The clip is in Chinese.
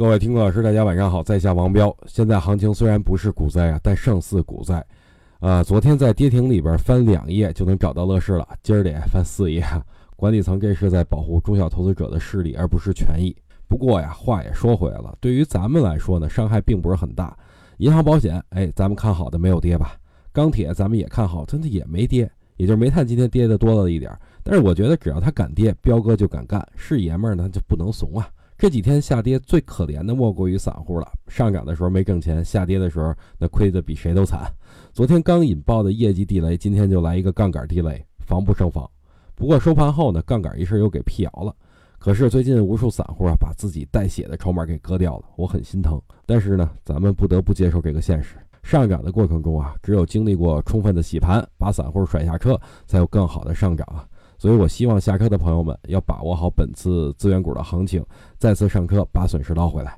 各位听众老师，大家晚上好，在下王彪。现在行情虽然不是股灾啊，但胜似股灾。啊，昨天在跌停里边翻两页就能找到乐视了，今儿得翻四页。管理层这是在保护中小投资者的势力，而不是权益。不过呀，话也说回来了，对于咱们来说呢，伤害并不是很大。银行保险，哎，咱们看好的没有跌吧？钢铁咱们也看好，真的也没跌，也就是煤炭今天跌的多了一点。但是我觉得只要他敢跌，彪哥就敢干，是爷们儿呢就不能怂啊。这几天下跌最可怜的莫过于散户了，上涨的时候没挣钱，下跌的时候那亏得比谁都惨。昨天刚引爆的业绩地雷，今天就来一个杠杆地雷，防不胜防。不过收盘后呢，杠杆一事又给辟谣了。可是最近无数散户啊，把自己带血的筹码给割掉了，我很心疼。但是呢，咱们不得不接受这个现实。上涨的过程中啊，只有经历过充分的洗盘，把散户甩下车，才有更好的上涨啊。所以，我希望下课的朋友们要把握好本次资源股的行情，再次上车把损失捞回来。